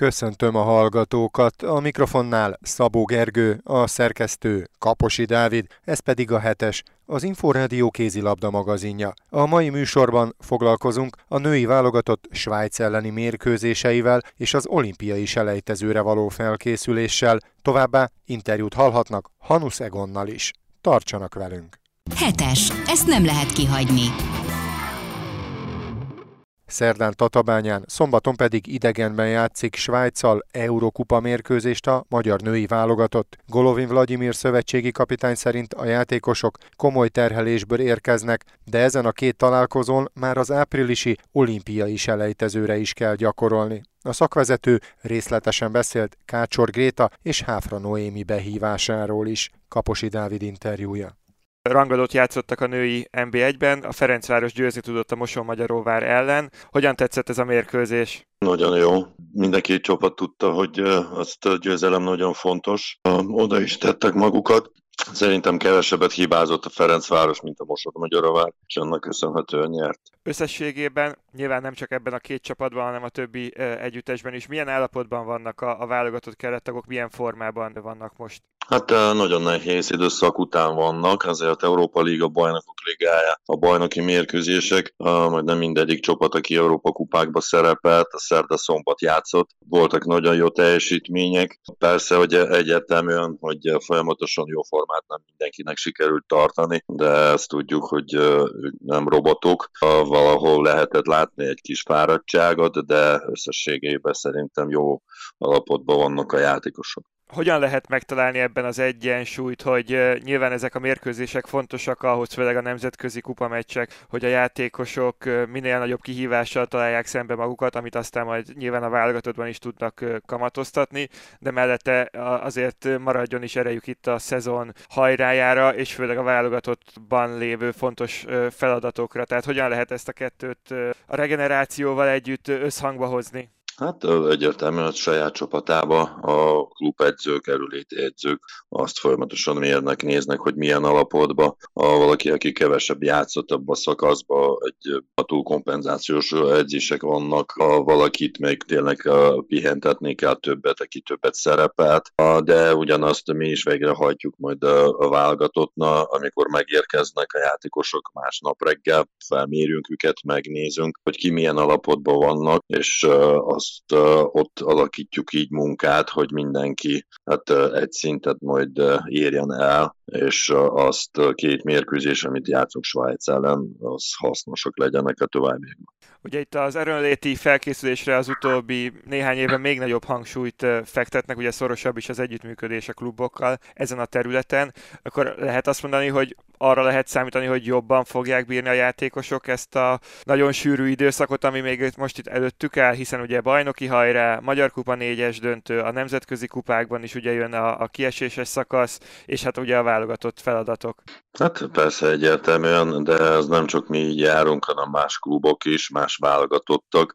Köszöntöm a hallgatókat, a mikrofonnál Szabó Gergő, a szerkesztő Kaposi Dávid, ez pedig a hetes, az Inforádió kézilabda magazinja. A mai műsorban foglalkozunk a női válogatott Svájc elleni mérkőzéseivel és az olimpiai selejtezőre való felkészüléssel, továbbá interjút hallhatnak Hanus Egonnal is. Tartsanak velünk! Hetes, ezt nem lehet kihagyni. Szerdán Tatabányán, szombaton pedig idegenben játszik Svájccal Eurokupa mérkőzést a magyar női válogatott. Golovin Vladimir szövetségi kapitány szerint a játékosok komoly terhelésből érkeznek, de ezen a két találkozón már az áprilisi olimpiai selejtezőre is kell gyakorolni. A szakvezető részletesen beszélt Kácsor Gréta és Háfra Noémi behívásáról is. Kaposi Dávid interjúja rangadót játszottak a női NB1-ben, a Ferencváros győzni tudott a Moson-Magyaróvár ellen. Hogyan tetszett ez a mérkőzés? Nagyon jó. Mindenki csapat tudta, hogy azt a győzelem nagyon fontos. Oda is tettek magukat. Szerintem kevesebbet hibázott a Ferencváros, mint a Mosod Magyarovár, és annak köszönhetően nyert. Összességében nyilván nem csak ebben a két csapatban, hanem a többi együttesben is. Milyen állapotban vannak a, a válogatott kerettagok, milyen formában vannak most? Hát nagyon nehéz időszak után vannak, azért Európa Liga, Bajnokok Ligája, a bajnoki mérkőzések, majd nem mindegyik csapat, aki Európa kupákba szerepelt, a szerda szombat játszott, voltak nagyon jó teljesítmények. Persze, hogy egyértelműen, hogy folyamatosan jó formát nem mindenkinek sikerült tartani, de ezt tudjuk, hogy nem robotok. Valahol lehetett látni egy kis fáradtságot, de összességében szerintem jó alapotban vannak a játékosok hogyan lehet megtalálni ebben az egyensúlyt, hogy nyilván ezek a mérkőzések fontosak ahhoz, főleg a nemzetközi kupameccsek, hogy a játékosok minél nagyobb kihívással találják szembe magukat, amit aztán majd nyilván a válogatottban is tudnak kamatoztatni, de mellette azért maradjon is erejük itt a szezon hajrájára, és főleg a válogatottban lévő fontos feladatokra. Tehát hogyan lehet ezt a kettőt a regenerációval együtt összhangba hozni? Hát egyértelműen a saját csapatába a klubedzők, erőléti edzők azt folyamatosan mérnek, néznek, hogy milyen alapotba. A valaki, aki kevesebb játszott abban a szakaszba, egy a túlkompenzációs edzések vannak, a valakit még tényleg pihentetni kell többet, aki többet szerepelt, de ugyanazt mi is végrehajtjuk majd a válogatottna, amikor megérkeznek a játékosok másnap reggel, felmérjünk őket, megnézünk, hogy ki milyen alapotban vannak, és az azt ott alakítjuk így munkát, hogy mindenki hát egy szintet majd érjen el, és azt két mérkőzés, amit játszunk Svájc ellen, az hasznosak legyenek a továbbiakban. Ugye itt az erőnléti felkészülésre az utóbbi néhány évben még nagyobb hangsúlyt fektetnek, ugye szorosabb is az együttműködés a klubokkal ezen a területen, akkor lehet azt mondani, hogy arra lehet számítani, hogy jobban fogják bírni a játékosok ezt a nagyon sűrű időszakot, ami még most itt előttük áll, hiszen ugye bajnoki hajrá, Magyar Kupa négyes döntő, a nemzetközi kupákban is ugye jön a, a kieséses szakasz, és hát ugye a válogatott feladatok. Hát persze egyértelműen, de ez nem csak mi így járunk, hanem más klubok is, más válogatottak.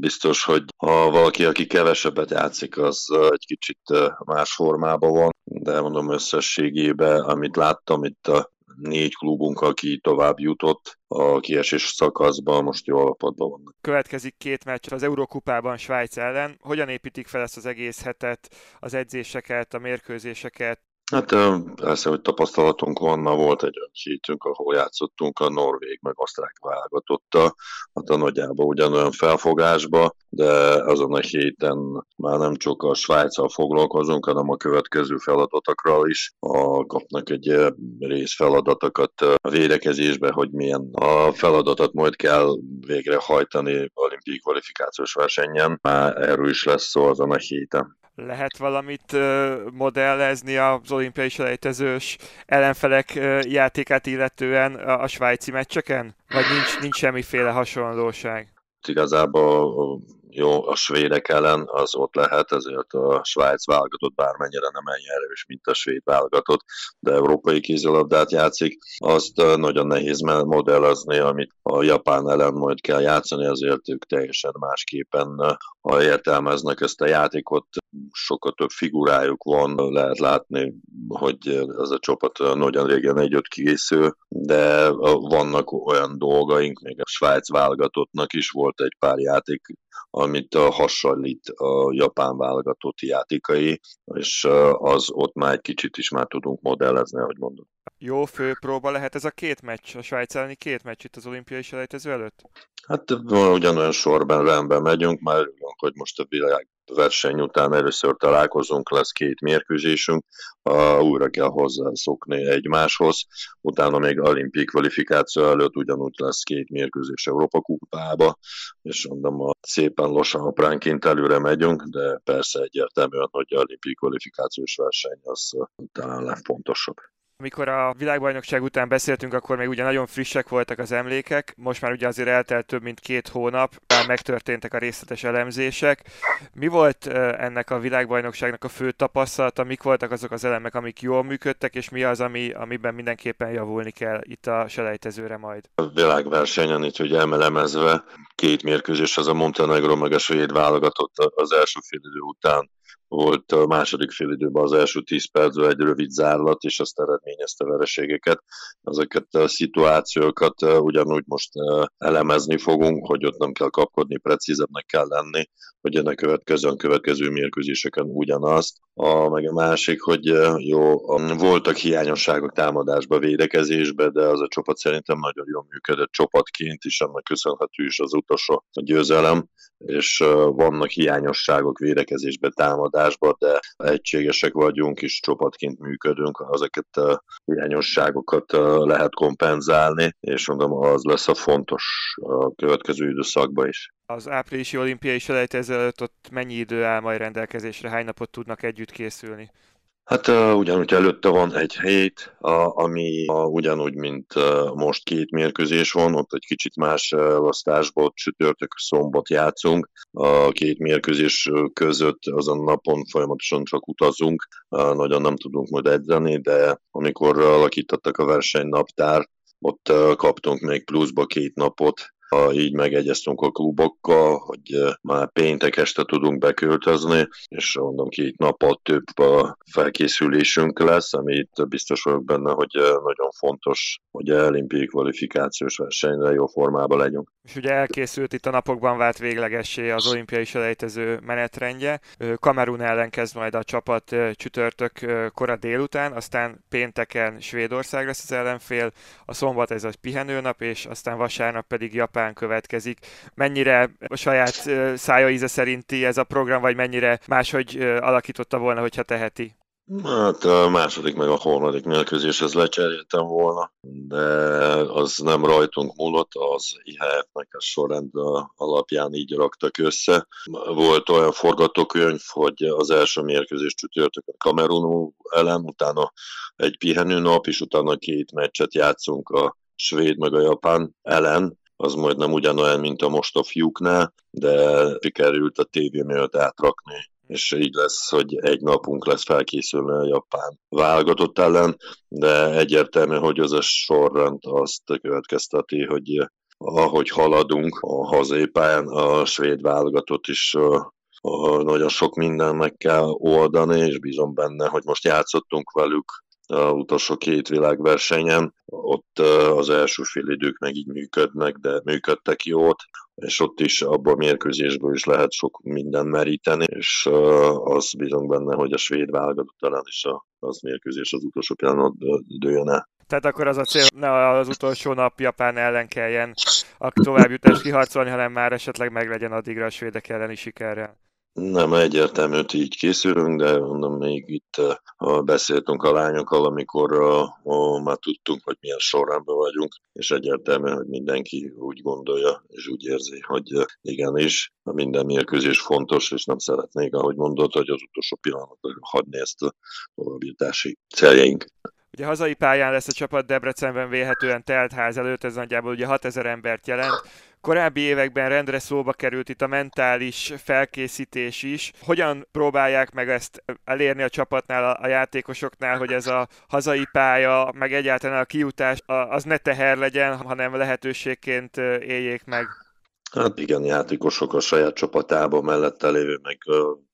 Biztos, hogy ha valaki, aki kevesebbet játszik, az egy kicsit más formában van, de mondom összességében, amit láttam itt a négy klubunk, aki tovább jutott a kiesés szakaszban, most jó alapotban vannak. Következik két meccs az Eurókupában Svájc ellen. Hogyan építik fel ezt az egész hetet, az edzéseket, a mérkőzéseket? Hát persze, hogy tapasztalatunk van, már volt egy olyan ahol játszottunk a Norvég meg osztrák válogatotta, hát a nagyjából ugyanolyan felfogásba, de azon a héten már nem csak a Svájccal foglalkozunk, hanem a következő feladatokra is. A, kapnak egy rész feladatokat a védekezésbe, hogy milyen a feladatot majd kell végrehajtani olimpiai kvalifikációs versenyen. Már erről is lesz szó azon a héten lehet valamit modellezni az olimpiai selejtezős ellenfelek játékát illetően a svájci meccseken? Vagy nincs, nincs semmiféle hasonlóság? Igazából jó, a svédek ellen az ott lehet, ezért a Svájc válogatott bármennyire nem ennyi erős, mint a svéd válogatott, de európai kézilabdát játszik, azt nagyon nehéz modellezni, amit a Japán ellen majd kell játszani, azért ők teljesen másképpen ha értelmeznek ezt a játékot, sokkal több figurájuk van, lehet látni, hogy ez a csapat nagyon régen egy-öt készül, de vannak olyan dolgaink, még a Svájc válogatottnak is volt egy pár játék, amit hasonlít a japán válogatott játékai, és az ott már egy kicsit is már tudunk modellezni, ahogy mondom. Jó főpróba lehet ez a két meccs, a Svájc elleni két meccs itt az olimpiai selejtező előtt? Hát ugyanolyan sorban rendben megyünk, már hogy most a világ verseny után először találkozunk, lesz két mérkőzésünk, uh, újra kell hozzászokni egymáshoz, utána még olimpiai kvalifikáció előtt ugyanúgy lesz két mérkőzés Európa kupába, és mondom, szépen lassan apránként előre megyünk, de persze egyértelműen, hogy a olimpiai kvalifikációs verseny az talán legfontosabb. Amikor a világbajnokság után beszéltünk, akkor még ugye nagyon frissek voltak az emlékek, most már ugye azért eltelt több mint két hónap, már megtörténtek a részletes elemzések. Mi volt ennek a világbajnokságnak a fő tapasztalata, mik voltak azok az elemek, amik jól működtek, és mi az, ami, amiben mindenképpen javulni kell itt a selejtezőre majd? A világversenyen itt ugye emelemezve két mérkőzés az a Montenegro meg a svéd válogatott az első fél idő után volt a második időben az első 10 percben egy rövid zárlat, és azt eredményezte vereségeket. Ezeket a szituációkat ugyanúgy most elemezni fogunk, hogy ott nem kell kapkodni, precízebbnek kell lenni, hogy ennek következően következő mérkőzéseken ugyanazt. A, meg a másik, hogy jó, voltak hiányosságok támadásba, védekezésbe, de az a csapat szerintem nagyon jól működött csapatként is, annak köszönhető is az utolsó a győzelem, és vannak hiányosságok védekezésbe, támadásba, de egységesek vagyunk, és csapatként működünk, ezeket a hiányosságokat lehet kompenzálni, és mondom, az lesz a fontos a következő időszakban is az áprilisi olimpiai selejtező előtt ott mennyi idő áll majd rendelkezésre, hány napot tudnak együtt készülni? Hát ugyanúgy előtte van egy hét, ami ugyanúgy, mint most két mérkőzés van, ott egy kicsit más elosztásból csütörtök, szombat játszunk. A két mérkőzés között azon napon folyamatosan csak utazunk, nagyon nem tudunk majd edzeni, de amikor alakítottak a versenynaptár, ott kaptunk még pluszba két napot, így megegyeztünk a klubokkal, hogy már péntek este tudunk beköltözni, és mondom, két nappal több felkészülésünk lesz, ami itt biztos vagyok benne, hogy nagyon fontos, hogy a olimpiai kvalifikációs versenyre jó formában legyünk. És ugye elkészült itt a napokban vált véglegessé az olimpiai selejtező menetrendje. Kamerun ellen kezd majd a csapat csütörtök kora délután, aztán pénteken Svédország lesz az ellenfél, a szombat ez a pihenőnap, és aztán vasárnap pedig Japán következik. Mennyire a saját szája íze szerinti ez a program, vagy mennyire máshogy alakította volna, hogyha teheti? Hát a második meg a harmadik mérkőzéshez lecseréltem volna, de az nem rajtunk múlott, az IHF-nek a sorrend alapján így raktak össze. Volt olyan forgatókönyv, hogy az első mérkőzés csütörtökön Kamerun ellen, utána egy pihenő nap, és utána két meccset játszunk a svéd meg a japán ellen, az majd nem ugyanolyan, mint a most a fiúknál, de sikerült a tévé miatt átrakni és így lesz, hogy egy napunk lesz felkészülni a japán válogatott ellen, de egyértelmű, hogy az a sorrend azt következteti, hogy ahogy haladunk a hazai a svéd válogatott is nagyon sok minden meg kell oldani, és bízom benne, hogy most játszottunk velük a utolsó két világversenyen, ott az első fél idők meg így működnek, de működtek jót, és ott is abban a mérkőzésből is lehet sok minden meríteni, és az bizony benne, hogy a svéd válogatott talán is az mérkőzés az utolsó pillanat dőjön el. Tehát akkor az a cél, ne az utolsó nap Japán ellen kelljen a továbbjutást kiharcolni, hanem már esetleg meglegyen addigra a svédek elleni sikerrel. Nem egyértelmű, hogy így készülünk, de mondom, még itt uh, beszéltünk a lányokkal, amikor uh, uh, már tudtunk, hogy milyen sorrendben vagyunk, és egyértelmű, hogy mindenki úgy gondolja, és úgy érzi, hogy uh, igenis, minden mérkőzés fontos, és nem szeretnék, ahogy mondod, hogy az utolsó pillanatban hagyni ezt a továbbítási céljaink. Ugye hazai pályán lesz a csapat Debrecenben véhetően telt ház előtt, ez nagyjából ugye 6000 embert jelent. Korábbi években rendre szóba került itt a mentális felkészítés is. Hogyan próbálják meg ezt elérni a csapatnál, a játékosoknál, hogy ez a hazai pálya, meg egyáltalán a kiutás az ne teher legyen, hanem lehetőségként éljék meg? Hát igen, játékosok a saját csapatában mellette lévő, meg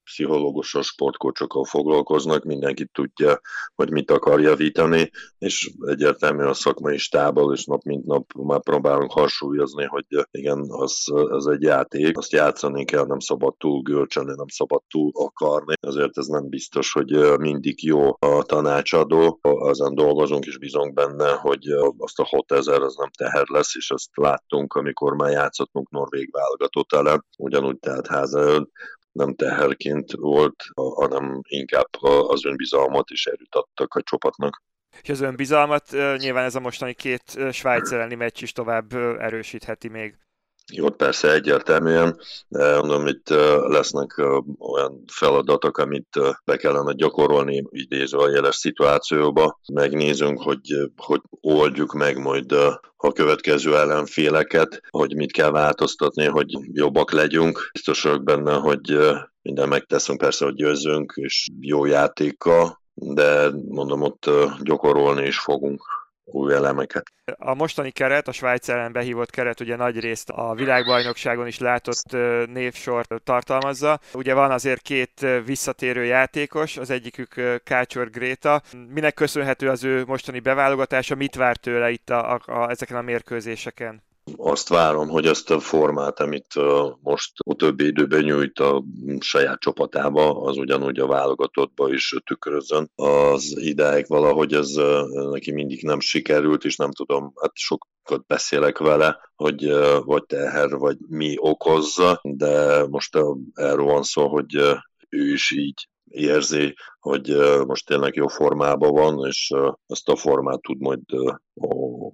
pszichológussal, sportkocsokkal foglalkoznak, mindenki tudja, hogy mit akar javítani, és egyértelmű a szakmai stábbal, és nap mint nap már próbálunk harsúlyozni, hogy igen, az, az egy játék, azt játszani kell, nem szabad túl görcsölni, nem szabad túl akarni, azért ez nem biztos, hogy mindig jó a tanácsadó, azon dolgozunk és bízunk benne, hogy azt a 6000 az nem teher lesz, és azt láttunk, amikor már játszottunk norvég válogatott ellen, ugyanúgy tehát háza nem teherként volt, hanem inkább az önbizalmat is erőt adtak a csapatnak. És az önbizalmat nyilván ez a mostani két Svájc elleni meccs is tovább erősítheti még. Jó, persze egyértelműen, mondom, itt lesznek olyan feladatok, amit be kellene gyakorolni idézve a jeles szituációba. Megnézünk, hogy, hogy oldjuk meg majd a következő ellenféleket, hogy mit kell változtatni, hogy jobbak legyünk. Biztos vagyok benne, hogy minden megteszünk persze, hogy győzzünk, és jó játéka, de mondom, ott gyakorolni is fogunk új elemeket. A mostani keret, a Svájc ellen behívott keret ugye nagy részt a világbajnokságon is látott névsort tartalmazza. Ugye van azért két visszatérő játékos, az egyikük Kácsor Gréta. Minek köszönhető az ő mostani beválogatása, mit vár tőle itt a, a, a, ezeken a mérkőzéseken? Azt várom, hogy ezt a formát, amit most a többi időben nyújt a saját csapatába, az ugyanúgy a válogatottba is tükrözön. Az ideig valahogy ez neki mindig nem sikerült, és nem tudom, hát sokat beszélek vele, hogy vagy teher, vagy mi okozza, de most erről van szó, hogy ő is így érzi, hogy most tényleg jó formában van, és ezt a formát tud majd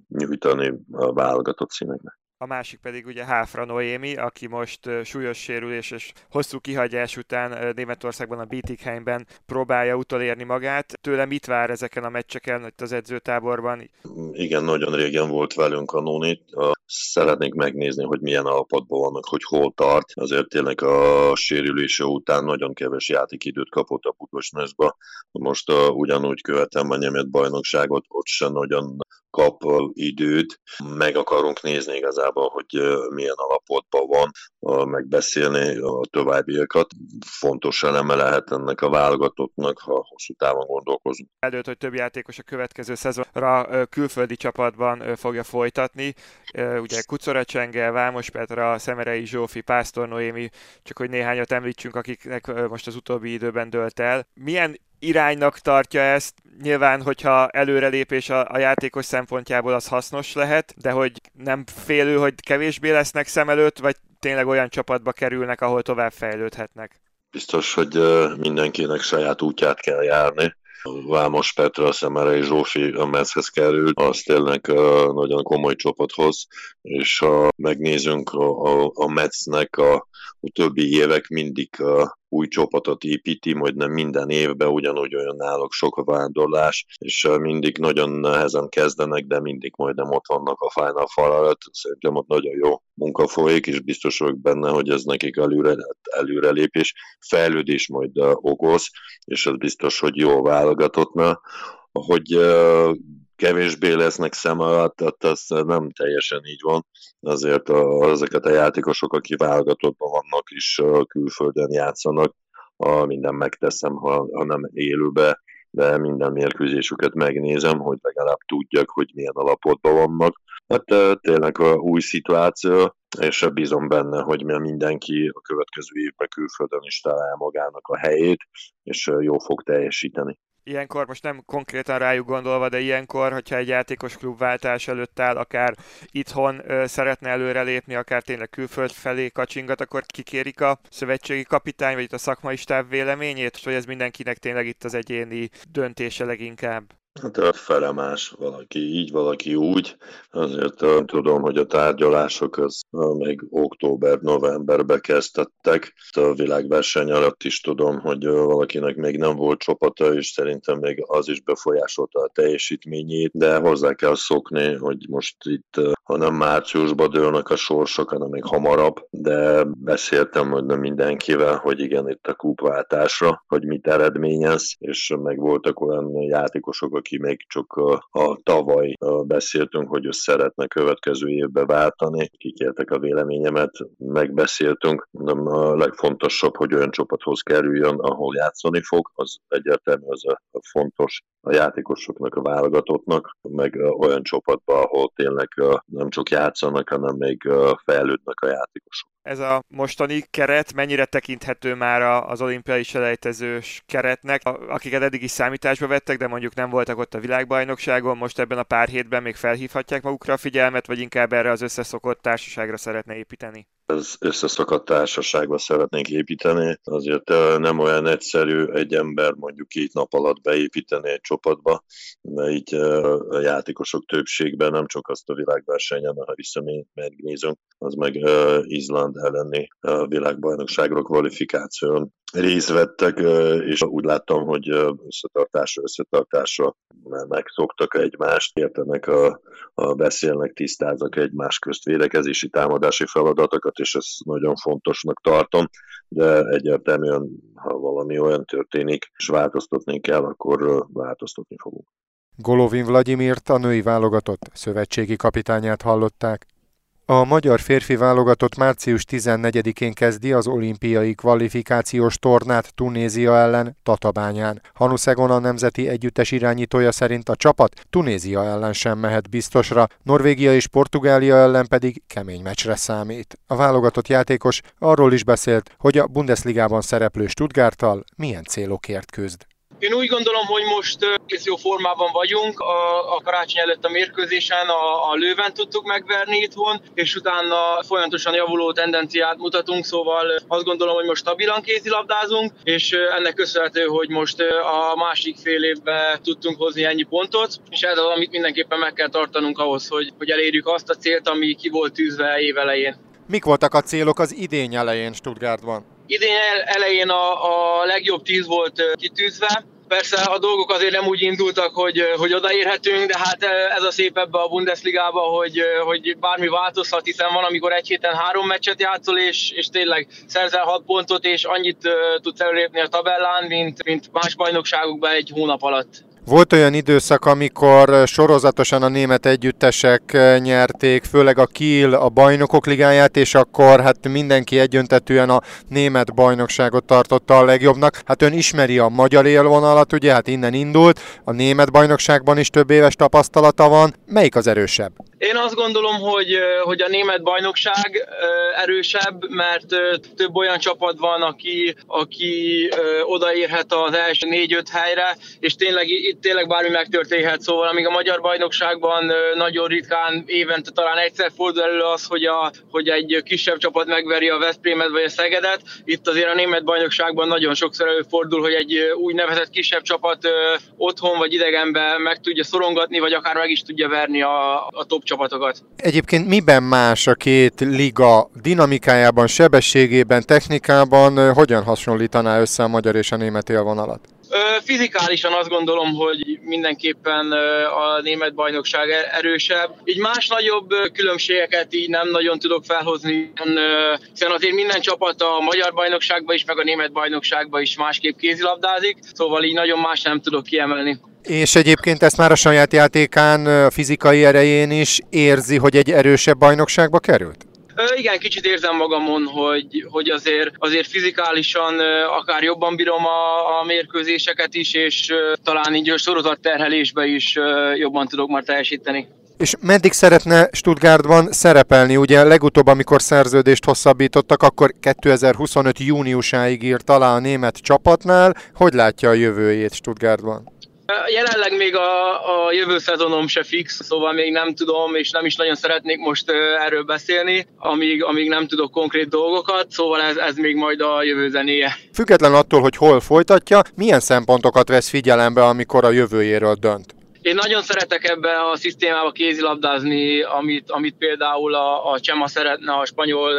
nyújtani a válogatott színeknek a másik pedig ugye Háfra Noémi, aki most súlyos sérülés és hosszú kihagyás után Németországban a Bietigheimben próbálja utolérni magát. Tőle mit vár ezeken a meccseken itt az edzőtáborban? Igen, nagyon régen volt velünk a Nunit. Szeretnénk megnézni, hogy milyen alapotban vannak, hogy hol tart. Azért tényleg a sérülése után nagyon keves játékidőt kapott a Budosnesba. Most uh, ugyanúgy követem a német bajnokságot, ott sem nagyon kap időt. Meg akarunk nézni igazából, hogy milyen alapotban van, megbeszélni a továbbiakat. Fontos eleme lehet ennek a válogatottnak, ha hosszú távon gondolkozunk. Előtt, hogy több játékos a következő szezonra külföldi csapatban fogja folytatni. Ugye Kucora Csenge, Vámos Petra, Szemerei Zsófi, Pásztor Noémi, csak hogy néhányat említsünk, akiknek most az utóbbi időben dölt el. Milyen iránynak tartja ezt. Nyilván, hogyha előrelépés a, a játékos szempontjából az hasznos lehet, de hogy nem félő, hogy kevésbé lesznek szem előtt, vagy tényleg olyan csapatba kerülnek, ahol tovább fejlődhetnek? Biztos, hogy mindenkinek saját útját kell járni. Vámos Petra, Szemere és Zsófi a Metszhez került, az tényleg nagyon komoly csapathoz, és ha megnézünk a, a, a Metsznek a, a többi évek mindig a, új csapatot építi, majd nem minden évben ugyanúgy olyan náluk sok a vándorlás, és mindig nagyon nehezen kezdenek, de mindig majdnem ott vannak a Final Four alatt. Szerintem ott nagyon jó munka folyik, és biztos vagyok benne, hogy ez nekik előre, előrelépés, fejlődés majd okoz, és ez biztos, hogy jó válogatottna, hogy kevésbé lesznek szem alatt, ez nem teljesen így van. Azért a, ezeket a játékosok, akik válogatottban vannak is külföldön játszanak, a, minden megteszem, ha, ha nem élőbe, de minden mérkőzésüket megnézem, hogy legalább tudjak, hogy milyen alapotban vannak. Hát tényleg a új szituáció, és bízom benne, hogy mindenki a következő évben külföldön is találja magának a helyét, és jó fog teljesíteni ilyenkor most nem konkrétan rájuk gondolva, de ilyenkor, hogyha egy játékos klubváltás előtt áll, akár itthon ö, szeretne előrelépni, akár tényleg külföld felé kacsingat, akkor kikérik a szövetségi kapitány, vagy itt a szakmai stáb véleményét, hogy ez mindenkinek tényleg itt az egyéni döntése leginkább. Hát a fele más, valaki így, valaki úgy. Azért tudom, hogy a tárgyalások az még október-novemberbe kezdtettek. A világverseny alatt is tudom, hogy valakinek még nem volt csapata, és szerintem még az is befolyásolta a teljesítményét, de hozzá kell szokni, hogy most itt hanem márciusban dőlnek a sorsok, hanem még hamarabb, de beszéltem hogy nem mindenkivel, hogy igen, itt a kúpváltásra, hogy mit eredményez, és meg voltak olyan játékosok, akik még csak a, a tavaly beszéltünk, hogy ő szeretne következő évbe váltani, kikértek a véleményemet, megbeszéltünk, de a legfontosabb, hogy olyan csapathoz kerüljön, ahol játszani fog, az egyértelmű, az a fontos a játékosoknak, a válogatottnak, meg olyan csapatba, ahol tényleg nem csak játszanak, hanem még fejlődnek a játékosok. Ez a mostani keret mennyire tekinthető már az olimpiai selejtezős keretnek, akiket eddig is számításba vettek, de mondjuk nem voltak ott a világbajnokságon, most ebben a pár hétben még felhívhatják magukra a figyelmet, vagy inkább erre az összeszokott társaságra szeretne építeni? Az összeszakadt társaságba szeretnénk építeni. Azért nem olyan egyszerű egy ember mondjuk két nap alatt beépíteni egy csapatba, de így a játékosok többségben nem csak azt a világversenyen, ha vissza megnézünk, az meg Izland elleni világbajnokságra kvalifikáción részt vettek, és úgy láttam, hogy összetartásra, összetartásra megszoktak egymást, értenek, a, a beszélnek, tisztáznak egymás közt védekezési, támadási feladatokat, és ezt nagyon fontosnak tartom, de egyértelműen, ha valami olyan történik, és változtatni kell, akkor változtatni fogunk. Golovin Vladimirt, a női válogatott szövetségi kapitányát hallották. A magyar férfi válogatott március 14-én kezdi az olimpiai kvalifikációs tornát Tunézia ellen Tatabányán. Hanuszegon a nemzeti együttes irányítója szerint a csapat Tunézia ellen sem mehet biztosra, Norvégia és Portugália ellen pedig kemény meccsre számít. A válogatott játékos arról is beszélt, hogy a Bundesligában szereplő Stuttgarttal milyen célokért küzd. Én úgy gondolom, hogy most egész jó formában vagyunk. A, a karácsony előtt a mérkőzésen a, a lőven tudtuk megverni itthon, és utána folyamatosan javuló tendenciát mutatunk, szóval azt gondolom, hogy most stabilan kézilabdázunk, és ennek köszönhető, hogy most a másik fél évben tudtunk hozni ennyi pontot, és ez az, amit mindenképpen meg kell tartanunk ahhoz, hogy, hogy elérjük azt a célt, ami ki volt tűzve év elején. Mik voltak a célok az idény elején Stuttgartban? Idén elején a, a legjobb tíz volt kitűzve, Persze a dolgok azért nem úgy indultak, hogy, hogy odaérhetünk, de hát ez a szép ebbe a Bundesligába, hogy, hogy bármi változhat, hiszen van, amikor egy héten három meccset játszol, és, és tényleg szerzel hat pontot, és annyit tudsz előrépni a tabellán, mint, mint más bajnokságokban egy hónap alatt. Volt olyan időszak, amikor sorozatosan a német együttesek nyerték, főleg a Kiel a bajnokok ligáját, és akkor hát mindenki egyöntetően a német bajnokságot tartotta a legjobbnak. Hát ön ismeri a magyar élvonalat, ugye, hát innen indult, a német bajnokságban is több éves tapasztalata van. Melyik az erősebb? Én azt gondolom, hogy, hogy a német bajnokság erősebb, mert több olyan csapat van, aki, aki odaérhet az első négy-öt helyre, és tényleg itt tényleg bármi megtörténhet, szóval amíg a magyar bajnokságban nagyon ritkán évente talán egyszer fordul elő az, hogy, a, hogy egy kisebb csapat megveri a Veszprémet vagy a Szegedet, itt azért a német bajnokságban nagyon sokszor előfordul, hogy egy úgynevezett kisebb csapat otthon vagy idegenben meg tudja szorongatni, vagy akár meg is tudja verni a, a top csapatokat. Egyébként miben más a két liga dinamikájában, sebességében, technikában, hogyan hasonlítaná össze a magyar és a német élvonalat? Fizikálisan azt gondolom, hogy mindenképpen a német bajnokság e- erősebb. Így más nagyobb különbségeket így nem nagyon tudok felhozni, hiszen azért minden csapat a magyar bajnokságban is, meg a német bajnokságban is másképp kézilabdázik, szóval így nagyon más nem tudok kiemelni. És egyébként ezt már a saját játékán, a fizikai erején is érzi, hogy egy erősebb bajnokságba került? Igen, kicsit érzem magamon, hogy, hogy azért, azért fizikálisan akár jobban bírom a, a mérkőzéseket is, és talán így a sorozat terhelésbe is jobban tudok már teljesíteni. És meddig szeretne Stuttgartban szerepelni? Ugye legutóbb, amikor szerződést hosszabbítottak, akkor 2025. júniusáig írt alá a német csapatnál. Hogy látja a jövőjét Stuttgartban? Jelenleg még a, a jövő szezonom se fix, szóval még nem tudom, és nem is nagyon szeretnék most erről beszélni, amíg, amíg nem tudok konkrét dolgokat, szóval ez, ez még majd a jövő zenéje. Független attól, hogy hol folytatja, milyen szempontokat vesz figyelembe, amikor a jövőjéről dönt? Én nagyon szeretek ebbe a szisztémába kézilabdázni, amit, amit például a, a Csema szeretne a spanyol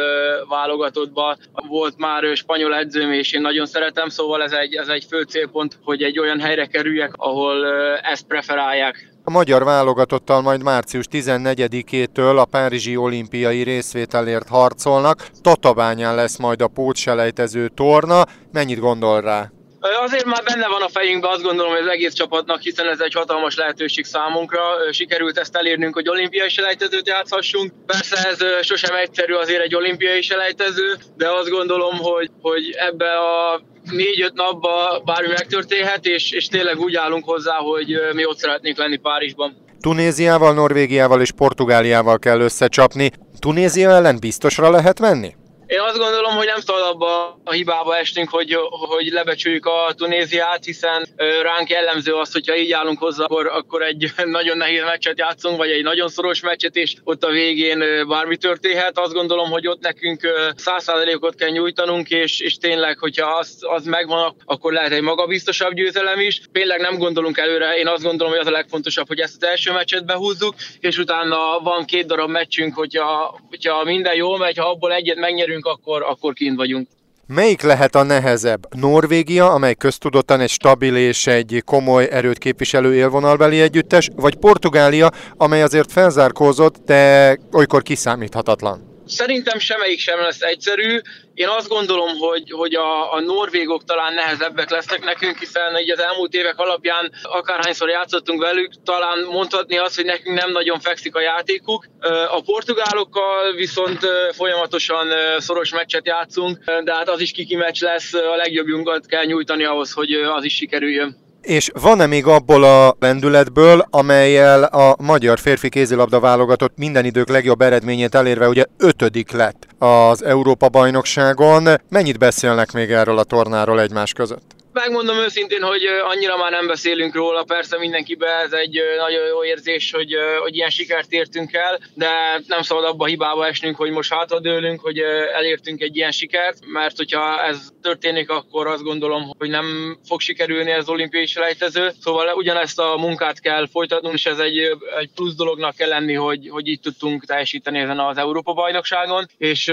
válogatottba. Volt már spanyol edzőm, és én nagyon szeretem, szóval ez egy, ez egy fő célpont, hogy egy olyan helyre kerüljek, ahol ezt preferálják. A magyar válogatottal majd március 14-től a Párizsi olimpiai részvételért harcolnak. Tatabányán lesz majd a pótselejtező torna. Mennyit gondol rá? Azért már benne van a fejünkben, azt gondolom, hogy az egész csapatnak, hiszen ez egy hatalmas lehetőség számunkra. Sikerült ezt elérnünk, hogy olimpiai selejtezőt játszhassunk. Persze ez sosem egyszerű azért egy olimpiai selejtező, de azt gondolom, hogy, hogy ebbe a négy-öt napba bármi megtörténhet, és, és tényleg úgy állunk hozzá, hogy mi ott szeretnénk lenni Párizsban. Tunéziával, Norvégiával és Portugáliával kell összecsapni. Tunézia ellen biztosra lehet menni? Én azt gondolom, hogy nem szabad abba a hibába estünk, hogy, hogy lebecsüljük a Tunéziát, hiszen ránk jellemző az, hogyha így állunk hozzá, akkor, akkor egy nagyon nehéz meccset játszunk, vagy egy nagyon szoros meccset, és ott a végén bármi történhet. Azt gondolom, hogy ott nekünk százszázalékot kell nyújtanunk, és, és tényleg, hogyha az, az megvan, akkor lehet egy magabiztosabb győzelem is. Tényleg nem gondolunk előre, én azt gondolom, hogy az a legfontosabb, hogy ezt az első meccset behúzzuk, és utána van két darab meccsünk, hogyha, hogyha minden jól megy, ha abból egyet megnyerünk, nyerünk, akkor, akkor kint vagyunk. Melyik lehet a nehezebb? Norvégia, amely köztudottan egy stabil és egy komoly erőt képviselő élvonalbeli együttes, vagy Portugália, amely azért felzárkózott, de olykor kiszámíthatatlan? Szerintem semmelyik sem lesz egyszerű. Én azt gondolom, hogy, hogy a, a norvégok talán nehezebbek lesznek nekünk, hiszen így az elmúlt évek alapján akárhányszor játszottunk velük, talán mondhatni azt, hogy nekünk nem nagyon fekszik a játékuk. A portugálokkal viszont folyamatosan szoros meccset játszunk, de hát az is kiki meccs lesz, a legjobbjunkat kell nyújtani ahhoz, hogy az is sikerüljön. És van-e még abból a lendületből, amelyel a magyar férfi kézilabda válogatott minden idők legjobb eredményét elérve ugye ötödik lett az Európa-bajnokságon. Mennyit beszélnek még erről a tornáról egymás között? Megmondom őszintén, hogy annyira már nem beszélünk róla, persze mindenkibe ez egy nagyon jó érzés, hogy, hogy ilyen sikert értünk el, de nem szabad abba a hibába esnünk, hogy most hátradőlünk, hogy elértünk egy ilyen sikert, mert hogyha ez történik, akkor azt gondolom, hogy nem fog sikerülni ez az olimpiai selejtező. Szóval ugyanezt a munkát kell folytatnunk, és ez egy, egy plusz dolognak kell lenni, hogy, hogy így tudtunk teljesíteni ezen az Európa-bajnokságon, és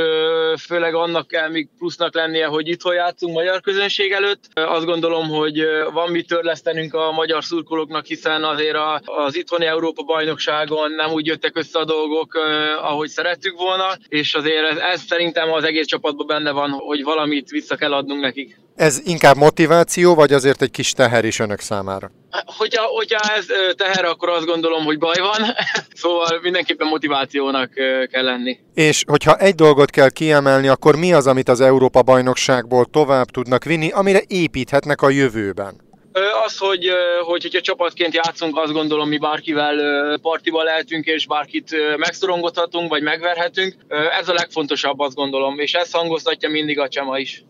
főleg annak kell még plusznak lennie, hogy itt játszunk magyar közönség előtt. Azt gondolom, hogy van mit törlesztenünk a magyar szurkolóknak, hiszen azért az itthoni Európa-bajnokságon nem úgy jöttek össze a dolgok, ahogy szerettük volna, és azért ez, ez szerintem az egész csapatban benne van, hogy valamit vissza kell adnunk nekik. Ez inkább motiváció, vagy azért egy kis teher is önök számára? Hogyha, hogyha ez teher, akkor azt gondolom, hogy baj van, szóval mindenképpen motivációnak kell lenni. És hogyha egy dolgot kell kiemelni, akkor mi az, amit az Európa-bajnokságból tovább tudnak vinni, amire építhetnek a jövőben? Az, hogy, hogy hogyha csapatként játszunk, azt gondolom, mi bárkivel partival lehetünk, és bárkit megszorongathatunk, vagy megverhetünk. Ez a legfontosabb, azt gondolom, és ezt hangoztatja mindig a Csema is.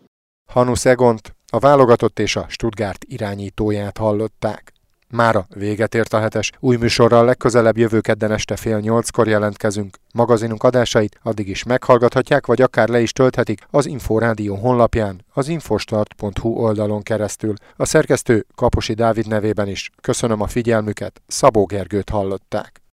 Hanus Egont, a válogatott és a Stuttgart irányítóját hallották. Mára véget ért a hetes. Új műsorral legközelebb jövő kedden este fél nyolckor jelentkezünk. Magazinunk adásait addig is meghallgathatják, vagy akár le is tölthetik az Inforádió honlapján, az infostart.hu oldalon keresztül. A szerkesztő Kaposi Dávid nevében is köszönöm a figyelmüket, Szabó Gergőt hallották.